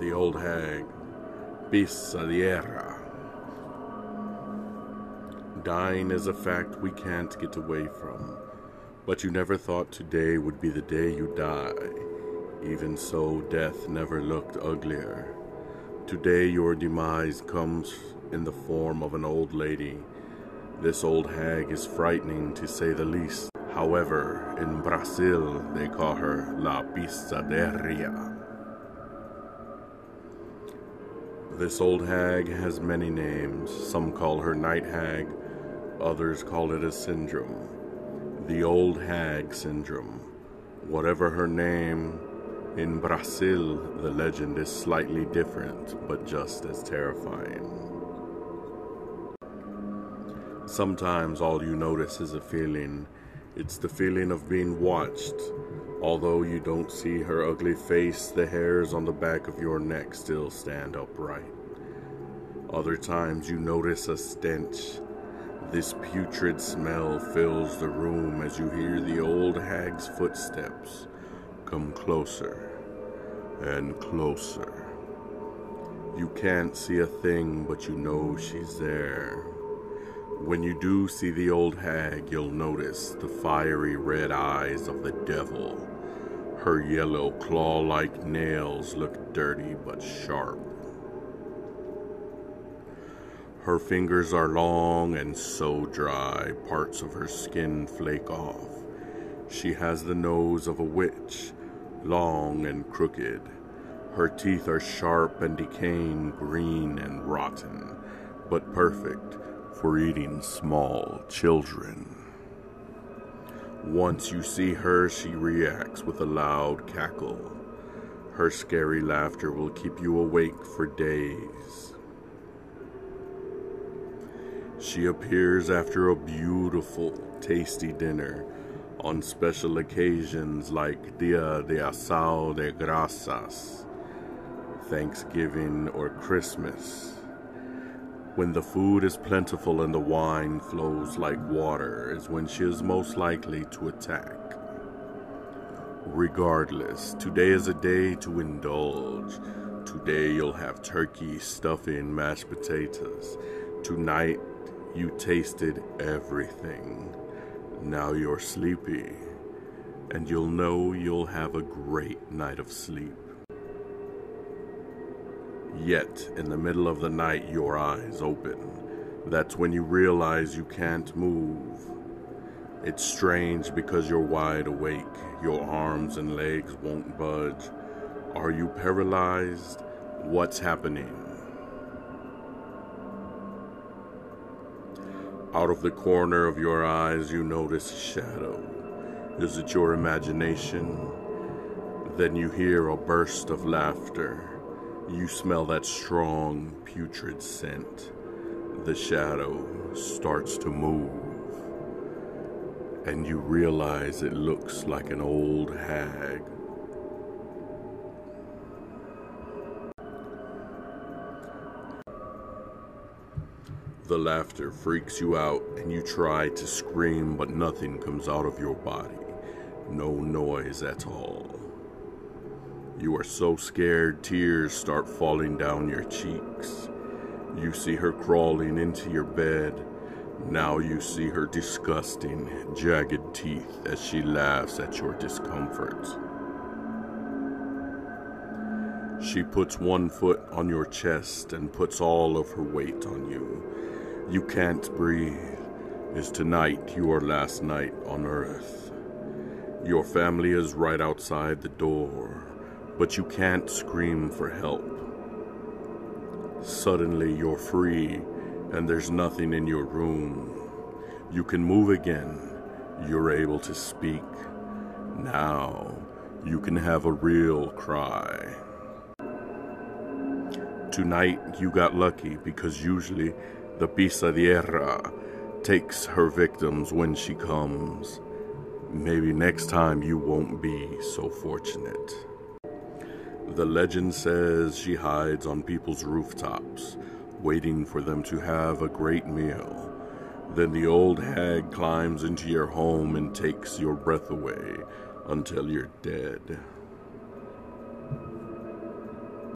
The old hag, Pisadeira. Dying is a fact we can't get away from, but you never thought today would be the day you die. Even so, death never looked uglier. Today, your demise comes in the form of an old lady. This old hag is frightening to say the least. However, in Brazil, they call her La Pisaderia. This old hag has many names. Some call her night hag, others call it a syndrome. The old hag syndrome. Whatever her name, in Brazil, the legend is slightly different, but just as terrifying. Sometimes all you notice is a feeling. It's the feeling of being watched. Although you don't see her ugly face, the hairs on the back of your neck still stand upright. Other times you notice a stench. This putrid smell fills the room as you hear the old hag's footsteps come closer and closer. You can't see a thing, but you know she's there. When you do see the old hag, you'll notice the fiery red eyes of the devil. Her yellow claw like nails look dirty but sharp. Her fingers are long and so dry, parts of her skin flake off. She has the nose of a witch, long and crooked. Her teeth are sharp and decaying, green and rotten, but perfect for eating small children. Once you see her, she reacts with a loud cackle. Her scary laughter will keep you awake for days. She appears after a beautiful, tasty dinner on special occasions like Dia de Ação de Graças, Thanksgiving, or Christmas. When the food is plentiful and the wine flows like water, is when she is most likely to attack. Regardless, today is a day to indulge. Today you'll have turkey, stuffing, mashed potatoes. Tonight you tasted everything. Now you're sleepy, and you'll know you'll have a great night of sleep. Yet, in the middle of the night, your eyes open. That's when you realize you can't move. It's strange because you're wide awake. Your arms and legs won't budge. Are you paralyzed? What's happening? Out of the corner of your eyes, you notice a shadow. Is it your imagination? Then you hear a burst of laughter. You smell that strong, putrid scent. The shadow starts to move. And you realize it looks like an old hag. The laughter freaks you out, and you try to scream, but nothing comes out of your body. No noise at all. You are so scared, tears start falling down your cheeks. You see her crawling into your bed. Now you see her disgusting, jagged teeth as she laughs at your discomfort. She puts one foot on your chest and puts all of her weight on you. You can't breathe. Is tonight your last night on earth? Your family is right outside the door, but you can't scream for help. Suddenly you're free, and there's nothing in your room. You can move again. You're able to speak. Now you can have a real cry. Tonight you got lucky because usually the Pisadeira takes her victims when she comes. Maybe next time you won't be so fortunate. The legend says she hides on people's rooftops, waiting for them to have a great meal. Then the old hag climbs into your home and takes your breath away until you're dead.